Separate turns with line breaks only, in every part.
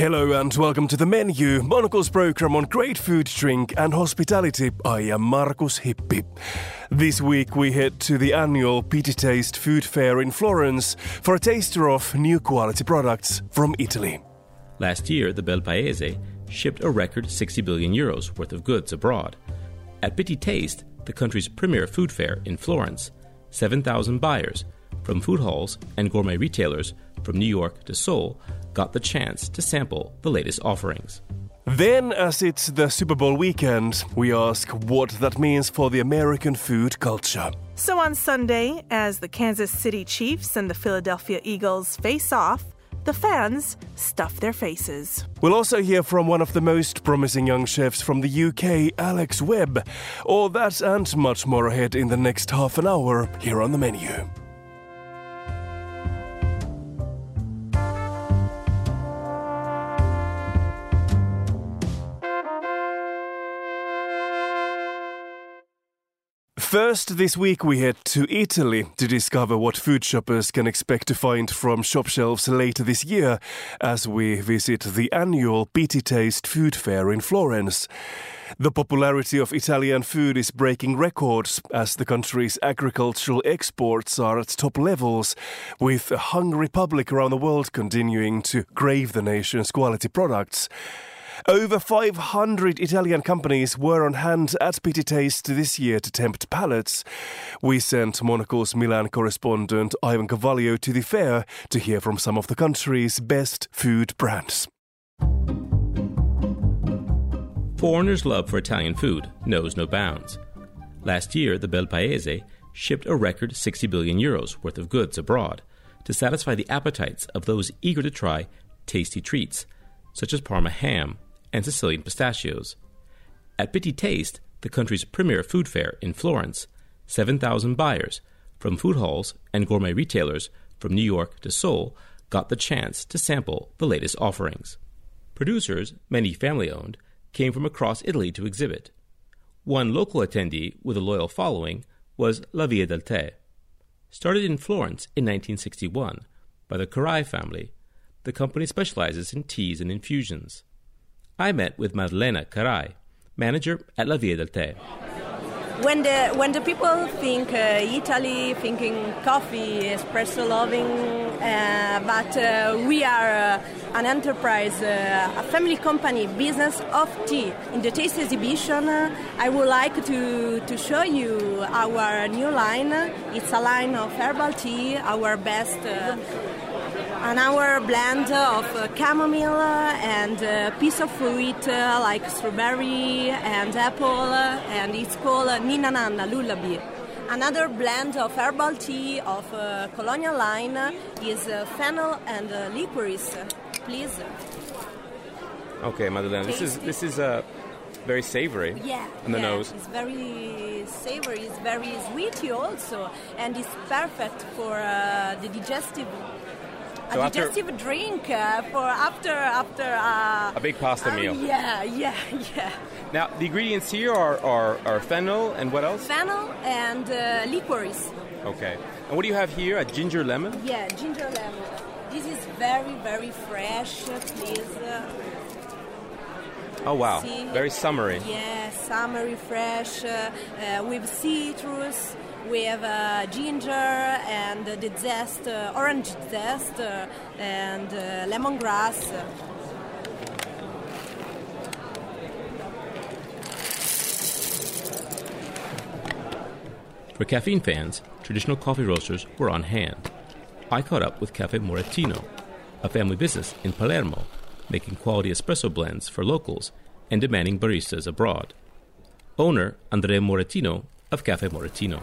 Hello and welcome to the menu, Monocle's program on great food, drink, and hospitality. I am Markus Hippi. This week we head to the annual Pitti Taste Food Fair in Florence for a taster of new quality products from Italy.
Last year, the Bel Paese shipped a record 60 billion euros worth of goods abroad. At Pitti Taste, the country's premier food fair in Florence, 7,000 buyers from food halls and gourmet retailers from New York to Seoul got the chance to sample the latest offerings.
Then, as it's the Super Bowl weekend, we ask what that means for the American food culture.
So on Sunday, as the Kansas City Chiefs and the Philadelphia Eagles face off, the fans stuff their faces.
We'll also hear from one of the most promising young chefs from the UK, Alex Webb. All that and much more ahead in the next half an hour here on the menu. First, this week we head to Italy to discover what food shoppers can expect to find from shop shelves later this year as we visit the annual Pitti Taste Food Fair in Florence. The popularity of Italian food is breaking records as the country's agricultural exports are at top levels, with a hungry public around the world continuing to crave the nation's quality products. Over 500 Italian companies were on hand at Pitti Taste this year to tempt palates. We sent Monocle's Milan correspondent Ivan Carvalho to the fair to hear from some of the country's best food brands.
Foreigners' love for Italian food knows no bounds. Last year, the Bel Paese shipped a record 60 billion euros worth of goods abroad to satisfy the appetites of those eager to try tasty treats, such as Parma ham and Sicilian pistachios. At Pitti Taste, the country's premier food fair in Florence, 7,000 buyers from food halls and gourmet retailers from New York to Seoul got the chance to sample the latest offerings. Producers, many family owned, came from across Italy to exhibit. One local attendee with a loyal following was La Via del Tè. Started in Florence in 1961 by the Carai family, the company specializes in teas and infusions. I met with Maddalena Carai, manager at La Via del Tè.
When the when the people think uh, Italy, thinking coffee, espresso loving, uh, but uh, we are uh, an enterprise, uh, a family company, business of tea. In the taste exhibition, uh, I would like to to show you our new line. It's a line of herbal tea, our best an hour blend of uh, chamomile and uh, piece of fruit uh, like strawberry and apple, and it's called Ninna Nanna Lullaby. Another blend of herbal tea of uh, colonial line is uh, fennel and uh, licorice. Please.
Okay, Maddalena, this is this is uh, very savory.
Yeah,
on the
yeah,
nose.
It's very savory. It's very sweety also, and it's perfect for uh, the digestive
So
a
after-
digestive drink uh, for after after uh,
A big pasta
uh,
meal.
Yeah, yeah, yeah.
Now, the ingredients here are, are, are fennel and what else?
Fennel and uh.
Okay. And what do you have here? A ginger lemon?
Yeah, ginger lemon. This is very very fresh. Please. Uh,
Oh, wow.
see?
Very summery.
Yeah, summery fresh uh, uh, with citrus. We have uh, ginger and the zest, uh, orange zest, uh, and uh, lemongrass.
For caffeine fans, traditional coffee roasters were on hand. I caught up with Cafe Morettino, a family business in Palermo, making quality espresso blends for locals and demanding baristas abroad. Owner Andrea Morettino of Cafe Morettino.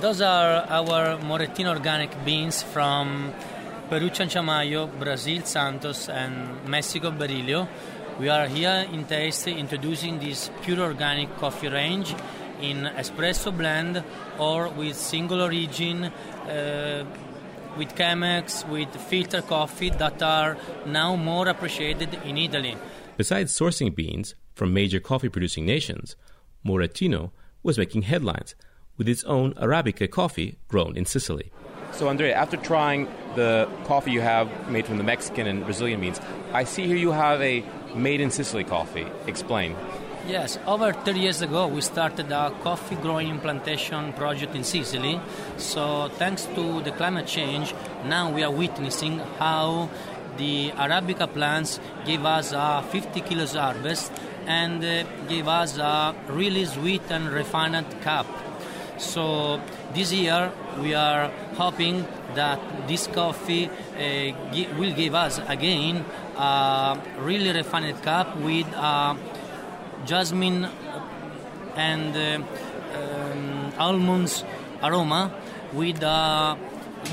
Those are our Morettino organic beans from Peru Chanchamayo, Brazil Santos, and Mexico Berillo. We are here in Taste introducing this pure organic coffee range in espresso blend or with single origin, uh, with Chemex, with filter coffee that are now more appreciated in Italy.
Besides sourcing beans from major coffee producing nations, Morettino was making headlines with its own Arabica coffee grown in Sicily. So, Andrea, after trying the coffee you have made from the Mexican and Brazilian beans, I see here you have a made in Sicily coffee. Explain.
Yes, over 30 years ago, we started a coffee growing plantation project in Sicily. So, thanks to the climate change, now we are witnessing how the Arabica plants give us a 50 kilos harvest and uh, give us a really sweet and refined cup. So, this year we are hoping that this coffee uh, will give us again a really refined cup with a jasmine and uh, um, almonds aroma with a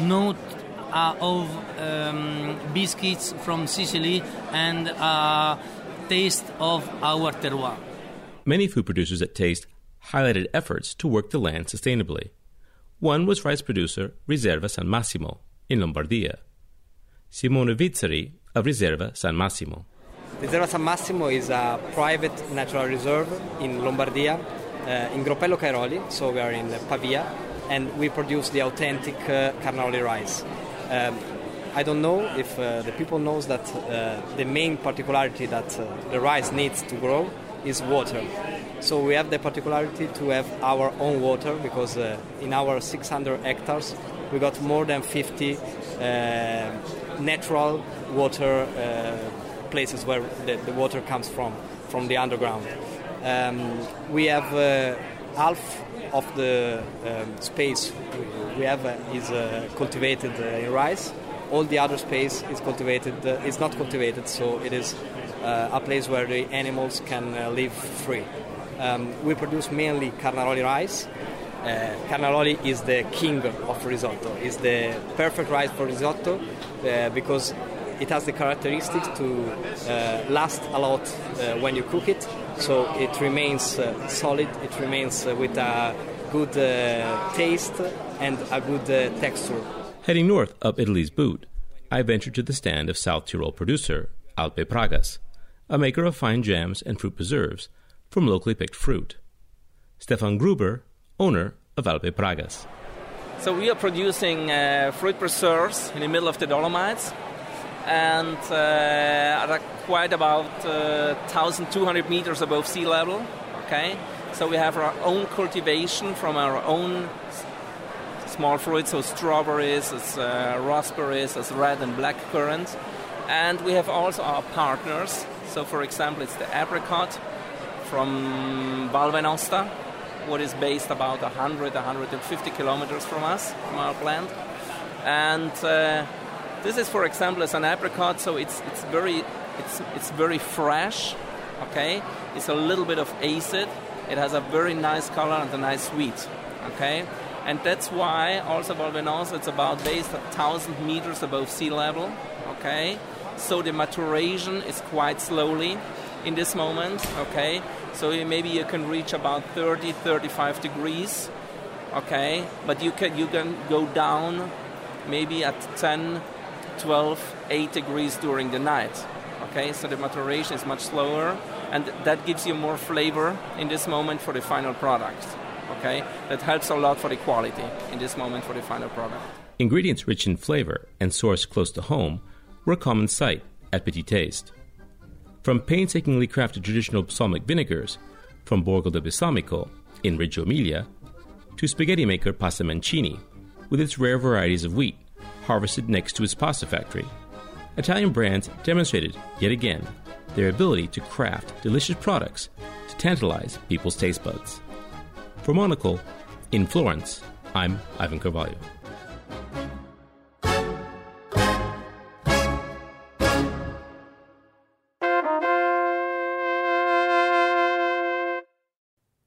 note uh, of um, biscuits from Sicily and a taste of our terroir.
Many food producers at Taste highlighted efforts to work the land sustainably. One was rice producer Riserva San Massimo in Lombardia. Simone Vizzari of Riserva San Massimo.
Riserva San Massimo is a private natural reserve in Lombardia, uh, in Gropello Cairoli, so we are in Pavia, and we produce the authentic uh, Carnaroli rice. Um, I don't know if uh, the people knows that uh, the main particularity that uh, the rice needs to grow is water. So we have the particularity to have our own water because uh, in our 600 hectares we got more than 50 natural water places where the, the water comes from, from the underground. Um, we have uh, half of the um, space we have uh, is uh, cultivated uh, in rice. All the other space is cultivated. Uh, is not cultivated, so it is uh, a place where the animals can live free. Um, we produce mainly Carnaroli rice. Carnaroli is the king of risotto. Is the perfect rice for risotto because it has the characteristics to uh, last a lot uh, when you cook it, so it remains uh, solid, it remains uh, with a good uh, taste and a good uh, texture.
Heading north up Italy's boot, I ventured to the stand of South Tyrol producer Alpe Pragas, a maker of fine jams and fruit preserves from locally picked fruit. Stefan Gruber, owner of Alpe Pragas.
So we are producing fruit preserves in the middle of the Dolomites and uh, at quite about uh, 1,200 meters above sea level. Okay, so we have our own cultivation from our own small fruits, so strawberries, as uh, raspberries, as red and black currants. and we have also our partners. So, for example, it's the apricot from Val Venosta, what is based about 100, 150 kilometers from us, from our plant, and uh, this is, for example, as an apricot, so it's it's very it's it's very fresh. Okay, it's a little bit of acid. It has a very nice color and a nice sweet. Okay, and that's why also Val Venosta it's about based a thousand meters above sea level. Okay, so the maturation is quite slowly in this moment. Okay, so maybe you can reach about 30, 35 degrees. Okay, but you can you can go down maybe at 10 12, 8 degrees during the night. Okay, so the maturation is much slower, and that gives you more flavor in this moment for the final product. Okay, that helps a lot for the quality in this moment for the final product.
Ingredients rich in flavor and sourced close to home were a common sight at Pitti Taste. From painstakingly crafted traditional balsamic vinegars from Borgo di Balsamico in Reggio Emilia to spaghetti maker Pasta Mancini with its rare varieties of wheat harvested next to its pasta factory. Italian brands demonstrated, yet again, their ability to craft delicious products to tantalize people's taste buds. For Monocle, in Florence, I'm Ivan Carvalho.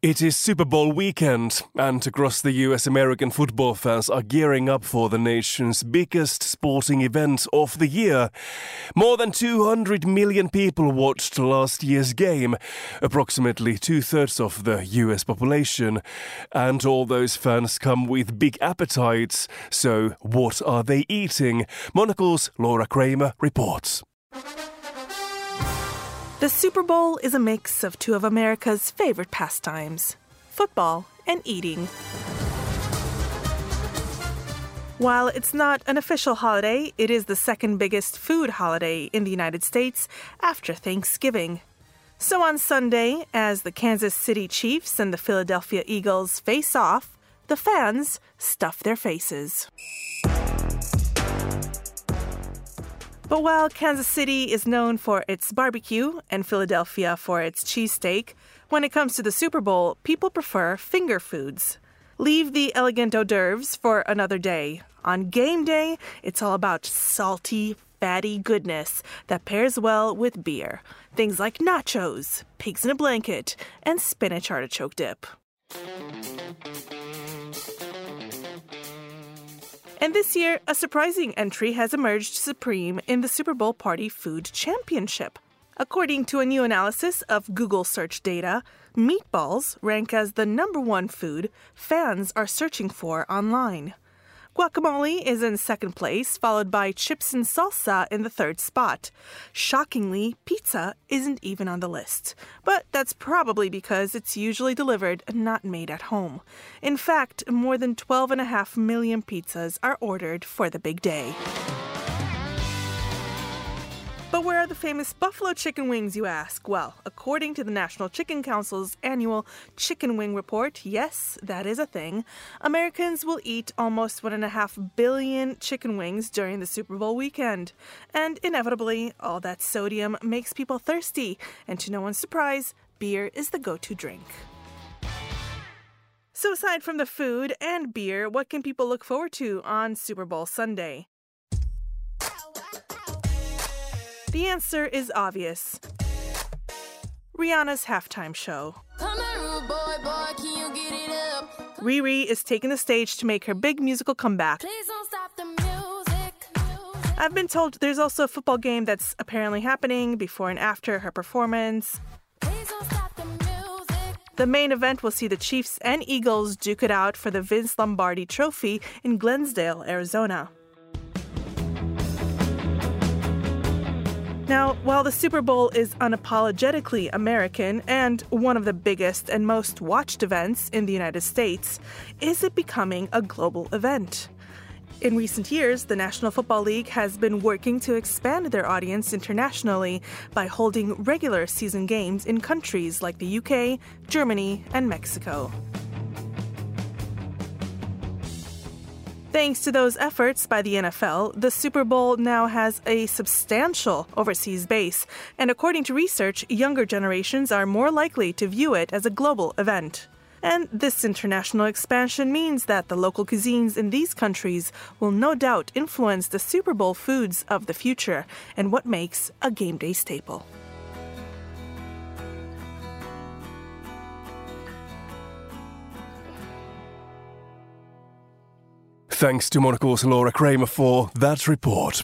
It is Super Bowl weekend, and across the US, American football fans are gearing up for the nation's biggest sporting event of the year. More than 200 million people watched last year's game, approximately two thirds of the US population. And all those fans come with big appetites. So, what are they eating? Monocle's Laura Kramer reports.
The Super Bowl is a mix of two of America's favorite pastimes football and eating. While it's not an official holiday, it is the second biggest food holiday in the United States after Thanksgiving. So on Sunday, as the Kansas City Chiefs and the Philadelphia Eagles face off, the fans stuff their faces. But while Kansas City is known for its barbecue and Philadelphia for its cheesesteak, when it comes to the Super Bowl, people prefer finger foods. Leave the elegant hors d'oeuvres for another day. On game day, it's all about salty, fatty goodness that pairs well with beer. Things like nachos, pigs in a blanket, and spinach artichoke dip. And this year, a surprising entry has emerged supreme in the Super Bowl Party Food Championship. According to a new analysis of Google search data, meatballs rank as the number one food fans are searching for online. Guacamole is in second place, followed by chips and salsa in the third spot. Shockingly, pizza isn't even on the list. But that's probably because it's usually delivered and not made at home. In fact, more than 12.5 million pizzas are ordered for the big day. But where are the famous buffalo chicken wings, you ask? Well, according to the National Chicken Council's annual Chicken Wing Report, yes, that is a thing, Americans will eat almost 1.5 billion chicken wings during the Super Bowl weekend. And inevitably, all that sodium makes people thirsty, and to no one's surprise, beer is the go to drink. So, aside from the food and beer, what can people look forward to on Super Bowl Sunday? The answer is obvious Rihanna's halftime show. Riri is taking the stage to make her big musical comeback. I've been told there's also a football game that's apparently happening before and after her performance. The main event will see the Chiefs and Eagles duke it out for the Vince Lombardi Trophy in Glendale, Arizona. Now, while the Super Bowl is unapologetically American and one of the biggest and most watched events in the United States, is it becoming a global event? In recent years, the National Football League has been working to expand their audience internationally by holding regular season games in countries like the UK, Germany, and Mexico. Thanks to those efforts by the NFL, the Super Bowl now has a substantial overseas base, and according to research, younger generations are more likely to view it as a global event. And this international expansion means that the local cuisines in these countries will no doubt influence the Super Bowl foods of the future and what makes a game day staple.
Thanks to Monocle's Laura Kramer for that report.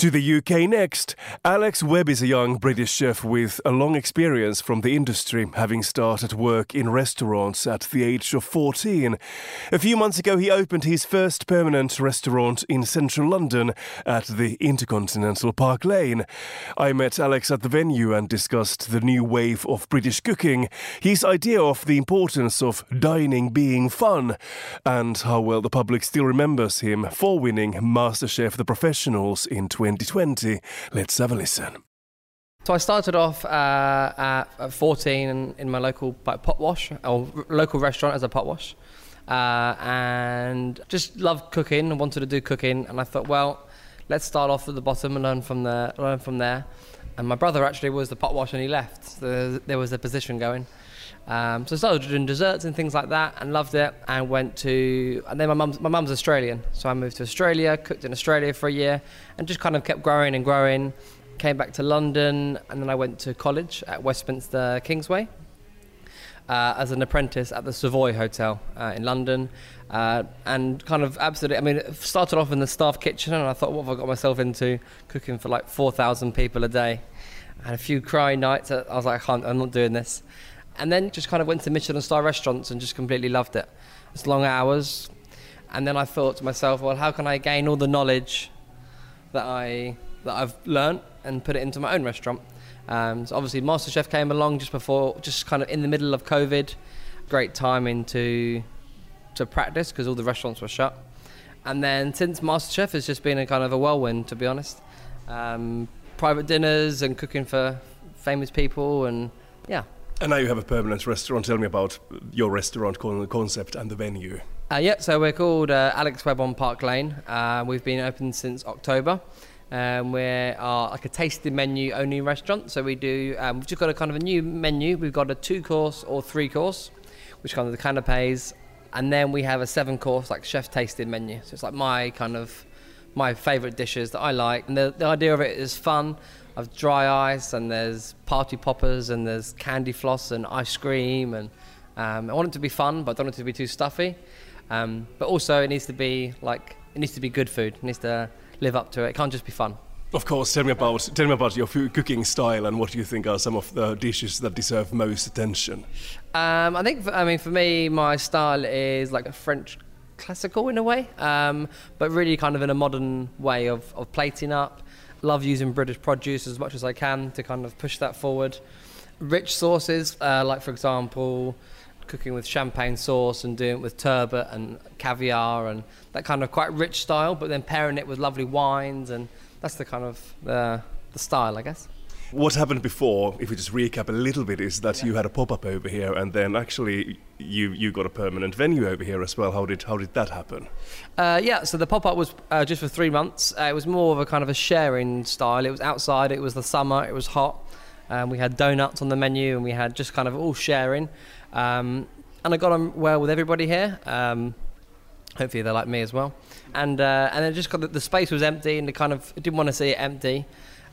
To the UK next. Alex Webb is a young British chef with a long experience from the industry, having started work in restaurants at the age of 14. A few months ago, he opened his first permanent restaurant in central London at the Intercontinental Park Lane. I met Alex at the venue and discussed the new wave of British cooking, his idea of the importance of dining being fun, and how well the public still remembers him for winning MasterChef The Professionals in 20. 2020. Let's have a listen.
So I started off uh, at 14 in, my local pot wash or local restaurant as a pot wash, uh, and just loved cooking and wanted to do cooking. And I thought, well, let's start off at the bottom and learn from there. Learn from there. And my brother actually was the pot wash and he left. So there was a position going. Um, so I started doing desserts and things like that, and loved it. And went to, and then my mum's my mum's Australian, so I moved to Australia, cooked in Australia for a year, and just kind of kept growing and growing. Came back to London, and then I went to college at Westminster Kingsway uh, as an apprentice at the Savoy Hotel uh, in London, uh, and kind of absolutely. I mean, started off in the staff kitchen, and I thought, what have I got myself into? Cooking for like four thousand people a day, and a few crying nights. I was like, I can't, I'm not doing this and then just kind of went to Michelin star restaurants and just completely loved it. It's long hours, and then I thought to myself, well, how can I gain all the knowledge that I that I've learnt and put it into my own restaurant? Um, so obviously, MasterChef came along just before, just kind of in the middle of COVID, great timing to to practice because all the restaurants were shut. And then since MasterChef, has just been a kind of a whirlwind, to be honest. Um, private dinners and cooking for famous people, and yeah.
And now you have a permanent restaurant. Tell me about your restaurant concept and the venue.
Uh, yeah, so we're called uh, Alex Webb on Park Lane. Uh, we've been open since October. Um, we're like a tasting menu only restaurant. So we do, um, we've just got a kind of a new menu. We've got a two course or three course, which kind of the canapes, and then we have a seven course like chef tasting menu. So it's like my kind of my favourite dishes that I like. And the, the idea of it is fun. Of dry ice and there's party poppers and there's candy floss and ice cream and um, I want it to be fun, but I don't want it to be too stuffy. Um, but also, it needs to be like it needs to be good food. It needs to live up to it. It can't just be fun.
Of course, tell me about tell me about your food cooking style and what do you think are some of the dishes that deserve most attention.
Um, I think, for, I mean, for me, my style is like a French classical in a way, um, but really kind of in a modern way of, of plating up. Love using British produce as much as I can to kind of push that forward. Rich sauces, uh, like for example, cooking with champagne sauce and doing it with turbot and caviar and that kind of quite rich style, but then pairing it with lovely wines and that's the kind of uh, the style, I guess.
What happened before, if we just recap a little bit, is that you had a pop up over here, and then actually you you got a permanent venue over here as well. How did how did that happen?
Uh, yeah, so the pop up was uh, just for three months. Uh, it was more of a kind of a sharing style. It was outside. It was the summer. It was hot. Um, we had donuts on the menu, and we had just kind of all sharing. Um, and I got on well with everybody here. Um, hopefully they're like me as well. And uh, and then just got the, the, space was empty, and they kind of didn't want to see it empty.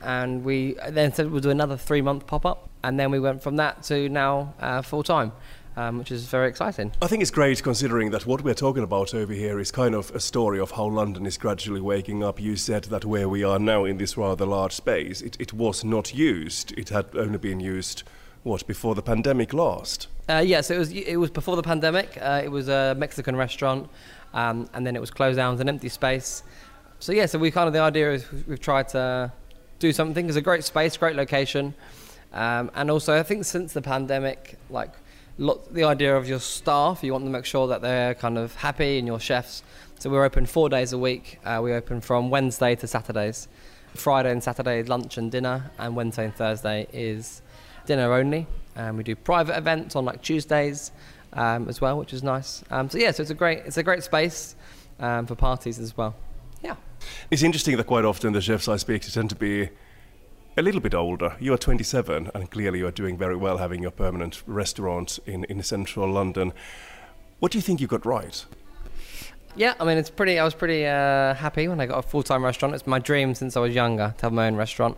And we then said we'll do another three month pop up, and then we went from that to now uh, full time. Um, which is very exciting.
I think it's great considering that what we're talking about over here is kind of a story of how London is gradually waking up. You said that where we are now in this rather large space, it, it was not used. It had only been used, what, before the pandemic last?
Uh, yes, it was. It was before the pandemic. Uh, it was a Mexican restaurant, um, and then it was closed down as an empty space. So yeah, so we kind of the idea is we've tried to do something. It's a great space, great location, um, and also I think since the pandemic, like lot, the idea of your staff, you want to make sure that they're kind of happy and your chefs. So we're open four days a week. Uh, we open from Wednesday to Saturdays. Friday and Saturday lunch and dinner, and Wednesday and Thursday is dinner only. And we do private events on like Tuesdays um, as well, which is nice. Um, so yeah, so it's a great it's a great space um, for parties as well.
It's interesting that quite often the chefs I speak to tend to be a little bit older. You are 27, and clearly you are doing very well having your permanent restaurant in, in central London. What do you think you got right?
Yeah, I mean, it's pretty. I was pretty uh, happy when I got a full time restaurant. It's my dream since I was younger to have my own restaurant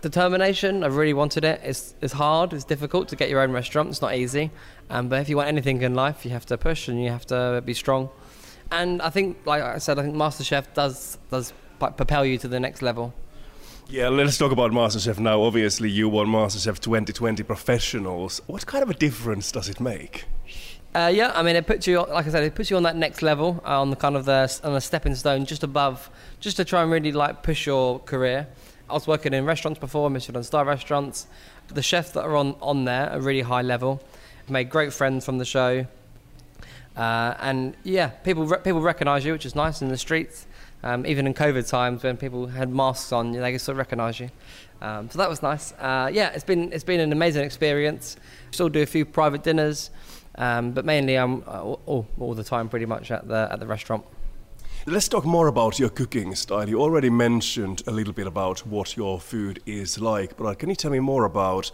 determination. I've really wanted it. It's, it's hard, it's difficult to get your own restaurant, it's not easy. Um, but if you want anything in life, you have to push and you have to be strong. And I think, like I said, I think MasterChef does, does propel you to the next level.
Yeah, let's talk about MasterChef now. Obviously, you won MasterChef 2020 Professionals. What kind of a difference does it make?
Uh, yeah, I mean, it puts you, like I said, it puts you on that next level, uh, on the kind of the on a stepping stone, just above, just to try and really like push your career. I was working in restaurants before, Michelin star restaurants. The chefs that are on, on there are really high level. Made great friends from the show. Uh, and yeah, people re- people recognise you, which is nice in the streets. Um, even in COVID times when people had masks on, they could sort of recognise you. Um, so that was nice. Uh, yeah, it's been it's been an amazing experience. Still do a few private dinners, um, but mainly I'm uh, all, all the time pretty much at the at the restaurant.
Let's talk more about your cooking style. You already mentioned a little bit about what your food is like, but can you tell me more about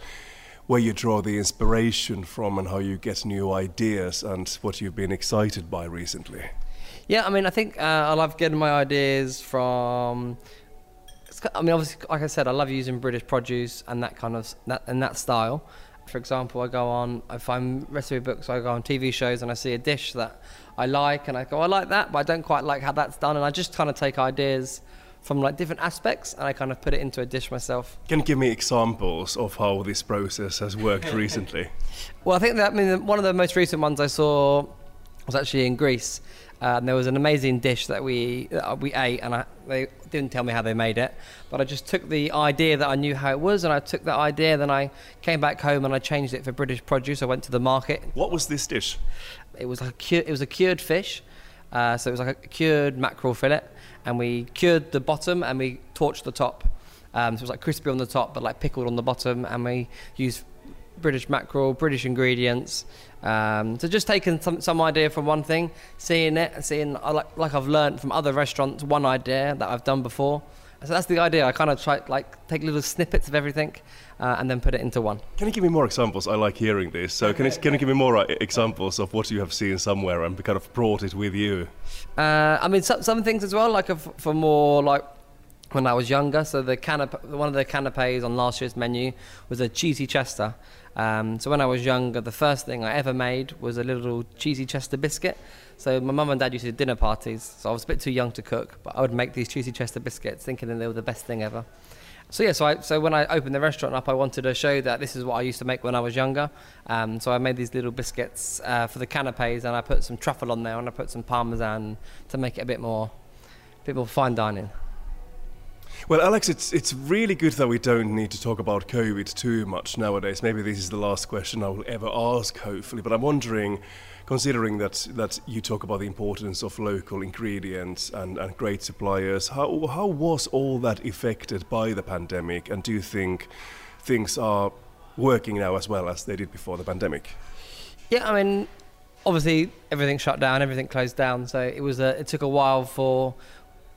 where you draw the inspiration from and how you get new ideas and what you've been excited by recently?
Yeah, I mean, I think uh, I love getting my ideas from. I mean, obviously, like I said, I love using British produce and that kind of that and that style. For example, I go on, I find recipe books, I go on TV shows, and I see a dish that I like, and I go, I like that, but I don't quite like how that's done, and I just kind of take ideas from like different aspects and I kind of put it into a dish myself.
Can you give me examples of how this process has worked recently?
Well, I think that I mean one of the most recent ones I saw was actually in Greece. Uh, and there was an amazing dish that we that we ate, and I, they didn't tell me how they made it, but I just took the idea that I knew how it was, and I took that idea, then I came back home and I changed it for British produce. I went to the market.
What was this dish?
It was like a cu- it was a cured fish, uh, so it was like a cured mackerel fillet, and we cured the bottom and we torched the top. Um, so it was like crispy on the top, but like pickled on the bottom, and we used British mackerel, British ingredients. Um, so just taking some, some idea from one thing, seeing it, seeing like, like I've learned from other restaurants one idea that I've done before. So that's the idea. I kind of try like take little snippets of everything uh, and then put it into one.
Can you give me more examples? I like hearing this. So can you, can you give me more uh, examples of what you have seen somewhere and kind of brought it with you?
Uh, I mean, some, some things as well, like a, for more like when I was younger. So the canap- one of the canapes on last year's menu was a cheesy Chester. Um, so when I was younger, the first thing I ever made was a little cheesy Chester biscuit. So my mum and dad used to do dinner parties, so I was a bit too young to cook, but I would make these cheesy Chester biscuits, thinking that they were the best thing ever. So yeah, so I, so when I opened the restaurant up, I wanted to show that this is what I used to make when I was younger. Um, so I made these little biscuits uh, for the canapes, and I put some truffle on there, and I put some parmesan to make it a bit more, a bit more fine dining.
Well, Alex, it's it's really good that we don't need to talk about COVID too much nowadays. Maybe this is the last question I will ever ask, hopefully. But I'm wondering, considering that that you talk about the importance of local ingredients and, and great suppliers, how how was all that affected by the pandemic? And do you think things are working now as well as they did before the pandemic?
Yeah, I mean, obviously everything shut down, everything closed down, so it was a, it took a while for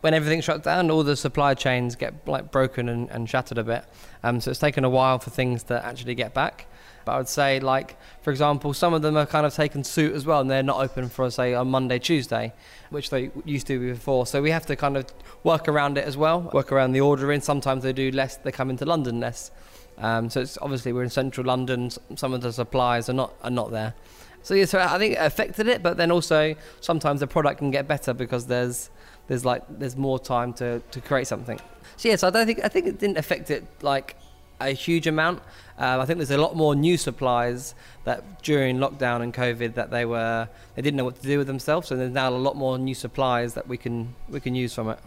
when everything shut down, all the supply chains get like broken and, and shattered a bit. Um, so it's taken a while for things to actually get back. But I would say, like for example, some of them are kind of taken suit as well, and they're not open for say on Monday, Tuesday, which they used to be before. So we have to kind of work around it as well, work around the ordering. Sometimes they do less; they come into London less. Um, so it's obviously we're in central London. Some of the supplies are not are not there. So yeah, so I think it affected it, but then also sometimes the product can get better because there's there's like there's more time to, to create something. So yes, I don't think I think it didn't affect it like a huge amount. Um, I think there's a lot more new supplies that during lockdown and COVID that they were they didn't know what to do with themselves, so there's now a lot more new supplies that we can we can use from it.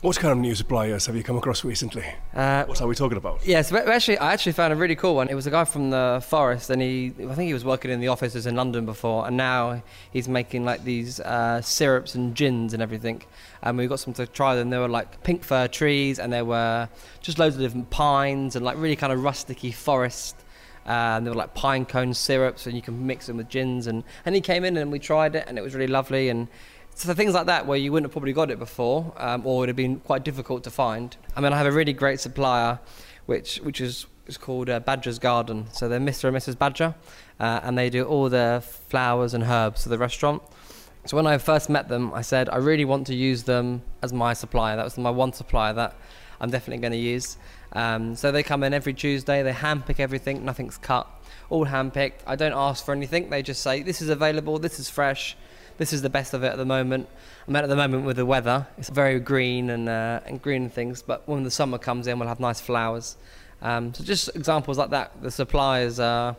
What kind of new suppliers have you come across recently?
Uh,
what are we talking about?
Yes, yeah, so actually, I actually found a really cool one. It was a guy from the forest, and he, I think he was working in the offices in London before, and now he's making like these uh, syrups and gins and everything. And we got some to try them. There were like pink fir trees, and there were just loads of different pines and like really kind of rusticy forest. Uh, and there were like pine cone syrups, and you can mix them with gins. And, and he came in and we tried it, and it was really lovely. And so things like that where you wouldn't have probably got it before, um, or it would have been quite difficult to find. I mean, I have a really great supplier, which which is is called uh, Badger's Garden. So they're Mr. and Mrs. Badger, uh, and they do all the flowers and herbs for the restaurant. So when I first met them, I said I really want to use them as my supplier. That was my one supplier that I'm definitely going to use. Um, so they come in every Tuesday. They handpick everything. Nothing's cut. All handpicked. I don't ask for anything. They just say this is available. This is fresh this is the best of it at the moment. I mean, at the moment with the weather, it's very green and uh, and green things. But when the summer comes in, we'll have nice flowers. Um, so just examples like that. The suppliers. Uh,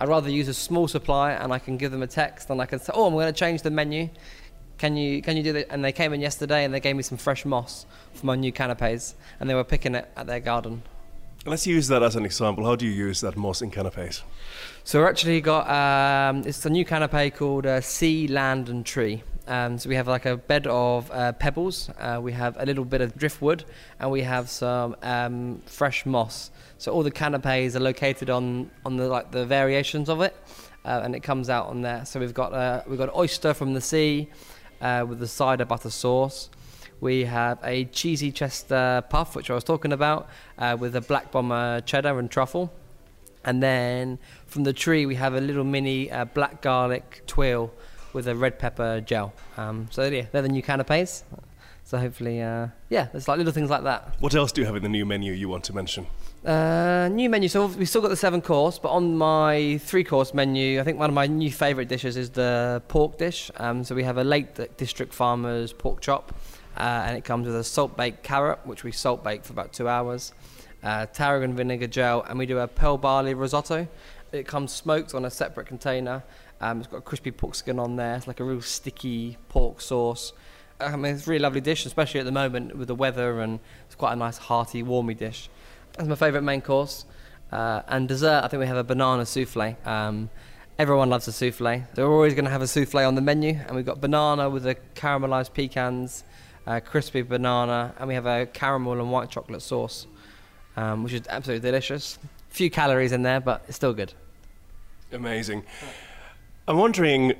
I'd rather use a small supplier and I can give them a text and I can say, oh, I'm going to change the menu. Can you can you do that? And they came in yesterday and they gave me some fresh moss for my new canapes and they were picking it at their garden.
Let's use that as an example. How do you use that moss in canapes?
So we're actually got um, it's a new canapé called uh, Sea, Land and Tree. Um, so we have like a bed of uh, pebbles. Uh, we have a little bit of driftwood, and we have some um, fresh moss. So all the canapes are located on on the like the variations of it, uh, and it comes out on there. So we've got uh, we've got oyster from the sea uh, with the cider butter sauce. We have a cheesy Chester puff, which I was talking about, uh, with a black bomber cheddar and truffle. And then from the tree, we have a little mini uh, black garlic twirl with a red pepper gel. Um, so yeah, they're the new canapes. So hopefully, uh, yeah, there's like little things like that.
What else do you have in the new menu you want to mention?
Uh, new menu. So we've still got the seven course, but on my three course menu, I think one of my new favourite dishes is the pork dish. Um, so we have a Lake District Farmers pork chop, uh, and it comes with a salt baked carrot, which we salt bake for about two hours uh, tarragon vinegar gel, and we do a pearl barley risotto. It comes smoked on a separate container. Um, it's got a crispy pork skin on there. It's like a real sticky pork sauce. I mean, it's a really lovely dish, especially at the moment with the weather, and it's quite a nice hearty, warmy dish. That's my favourite main course. Uh, and dessert, I think we have a banana souffle. Um, everyone loves a souffle. They're always going to have a souffle on the menu, and we've got banana with the caramelised pecans, uh, crispy banana, and we have a caramel and white chocolate sauce, um, which is absolutely delicious. A few calories in there, but it's still good.
Amazing. I'm wondering,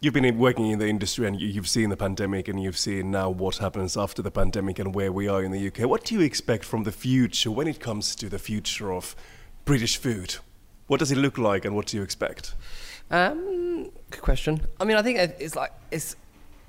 you've been working in the industry and you've seen the pandemic and you've seen now what happens after the pandemic and where we are in the UK. What do you expect from the future when it comes to the future of British food? What does it look like and what do you expect?
Um, good question. I mean, I think it's like it's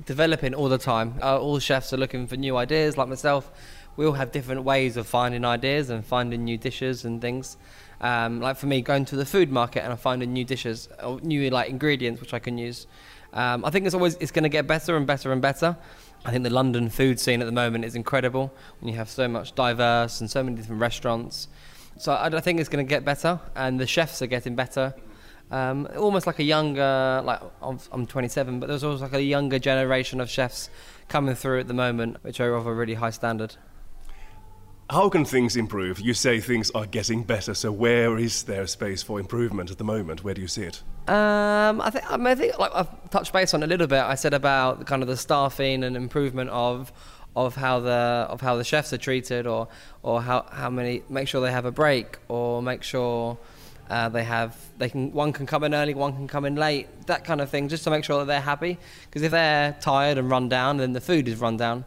developing all the time. Uh, all chefs are looking for new ideas, like myself. We all have different ways of finding ideas and finding new dishes and things. Um, like for me, going to the food market and I'm finding new dishes, or new like ingredients which I can use. Um, I think it's always it's going to get better and better and better. I think the London food scene at the moment is incredible when you have so much diverse and so many different restaurants. So I, I think it's going to get better, and the chefs are getting better. Um, almost like a younger, like I'm, I'm 27, but there's also like a younger generation of chefs coming through at the moment, which are of a really high standard.
How can things improve? You say things are getting better, so where is there space for improvement at the moment? Where do you see it?
Um, I think I, mean, I think like I've touched base on a little bit. I said about kind of the staffing and improvement of of how the of how the chefs are treated, or or how how many make sure they have a break, or make sure uh, they have they can one can come in early, one can come in late, that kind of thing, just to make sure that they're happy. Because if they're tired and run down, then the food is run down.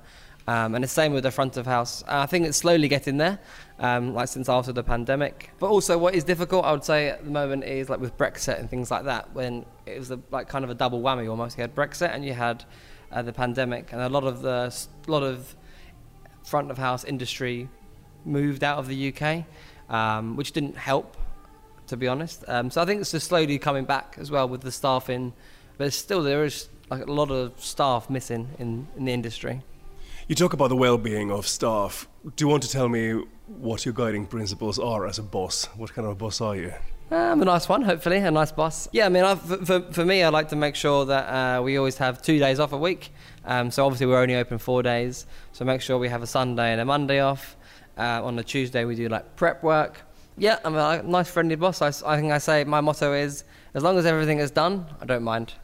Um, and the same with the front of house. Uh, I think it's slowly getting there, um, like since after the pandemic. But also, what is difficult, I would say, at the moment is like with Brexit and things like that, when it was a, like kind of a double whammy almost. You had Brexit and you had uh, the pandemic, and a lot of the lot of front of house industry moved out of the UK, um, which didn't help, to be honest. Um, so I think it's just slowly coming back as well with the staffing, but still there is like a lot of staff missing in, in the industry.
You talk about the well-being of staff. Do you want to tell me what your guiding principles are as a boss? What kind of a boss are you?
I'm a nice one, hopefully, a nice boss. Yeah, I mean, I, for, for me, I like to make sure that uh, we always have two days off a week. Um, so obviously, we're only open four days. So make sure we have a Sunday and a Monday off. Uh, on a Tuesday, we do like prep work. Yeah, I'm a nice, friendly boss. I, I think I say my motto is as long as everything is done, I don't mind.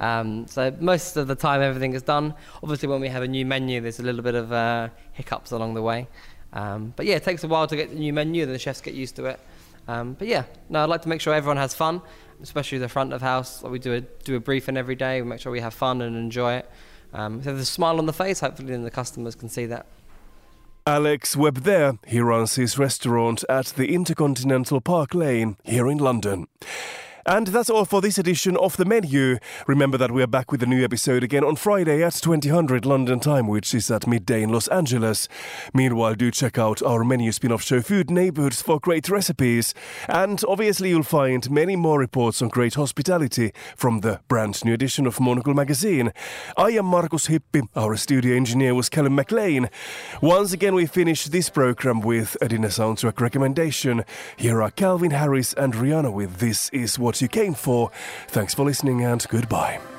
Um, so most of the time, everything is done. Obviously, when we have a new menu, there's a little bit of uh, hiccups along the way. Um, but yeah, it takes a while to get the new menu, then the chefs get used to it. Um, but yeah, no, I'd like to make sure everyone has fun, especially the front of house. We do a do a briefing every day. We make sure we have fun and enjoy it. Um, if there's a smile on the face, hopefully then the customers can see that.
Alex Webb there. He runs his restaurant at the Intercontinental Park Lane here in London. And that's all for this edition of The Menu. Remember that we are back with a new episode again on Friday at 2000 London time, which is at midday in Los Angeles. Meanwhile, do check out our menu spin-off show Food Neighborhoods for great recipes. And obviously you'll find many more reports on great hospitality from the brand new edition of Monocle magazine. I am Markus Hippi. Our studio engineer was Callum McLean. Once again, we finish this program with a dinner soundtrack recommendation. Here are Calvin Harris and Rihanna with This Is What what you came for. Thanks for listening and goodbye.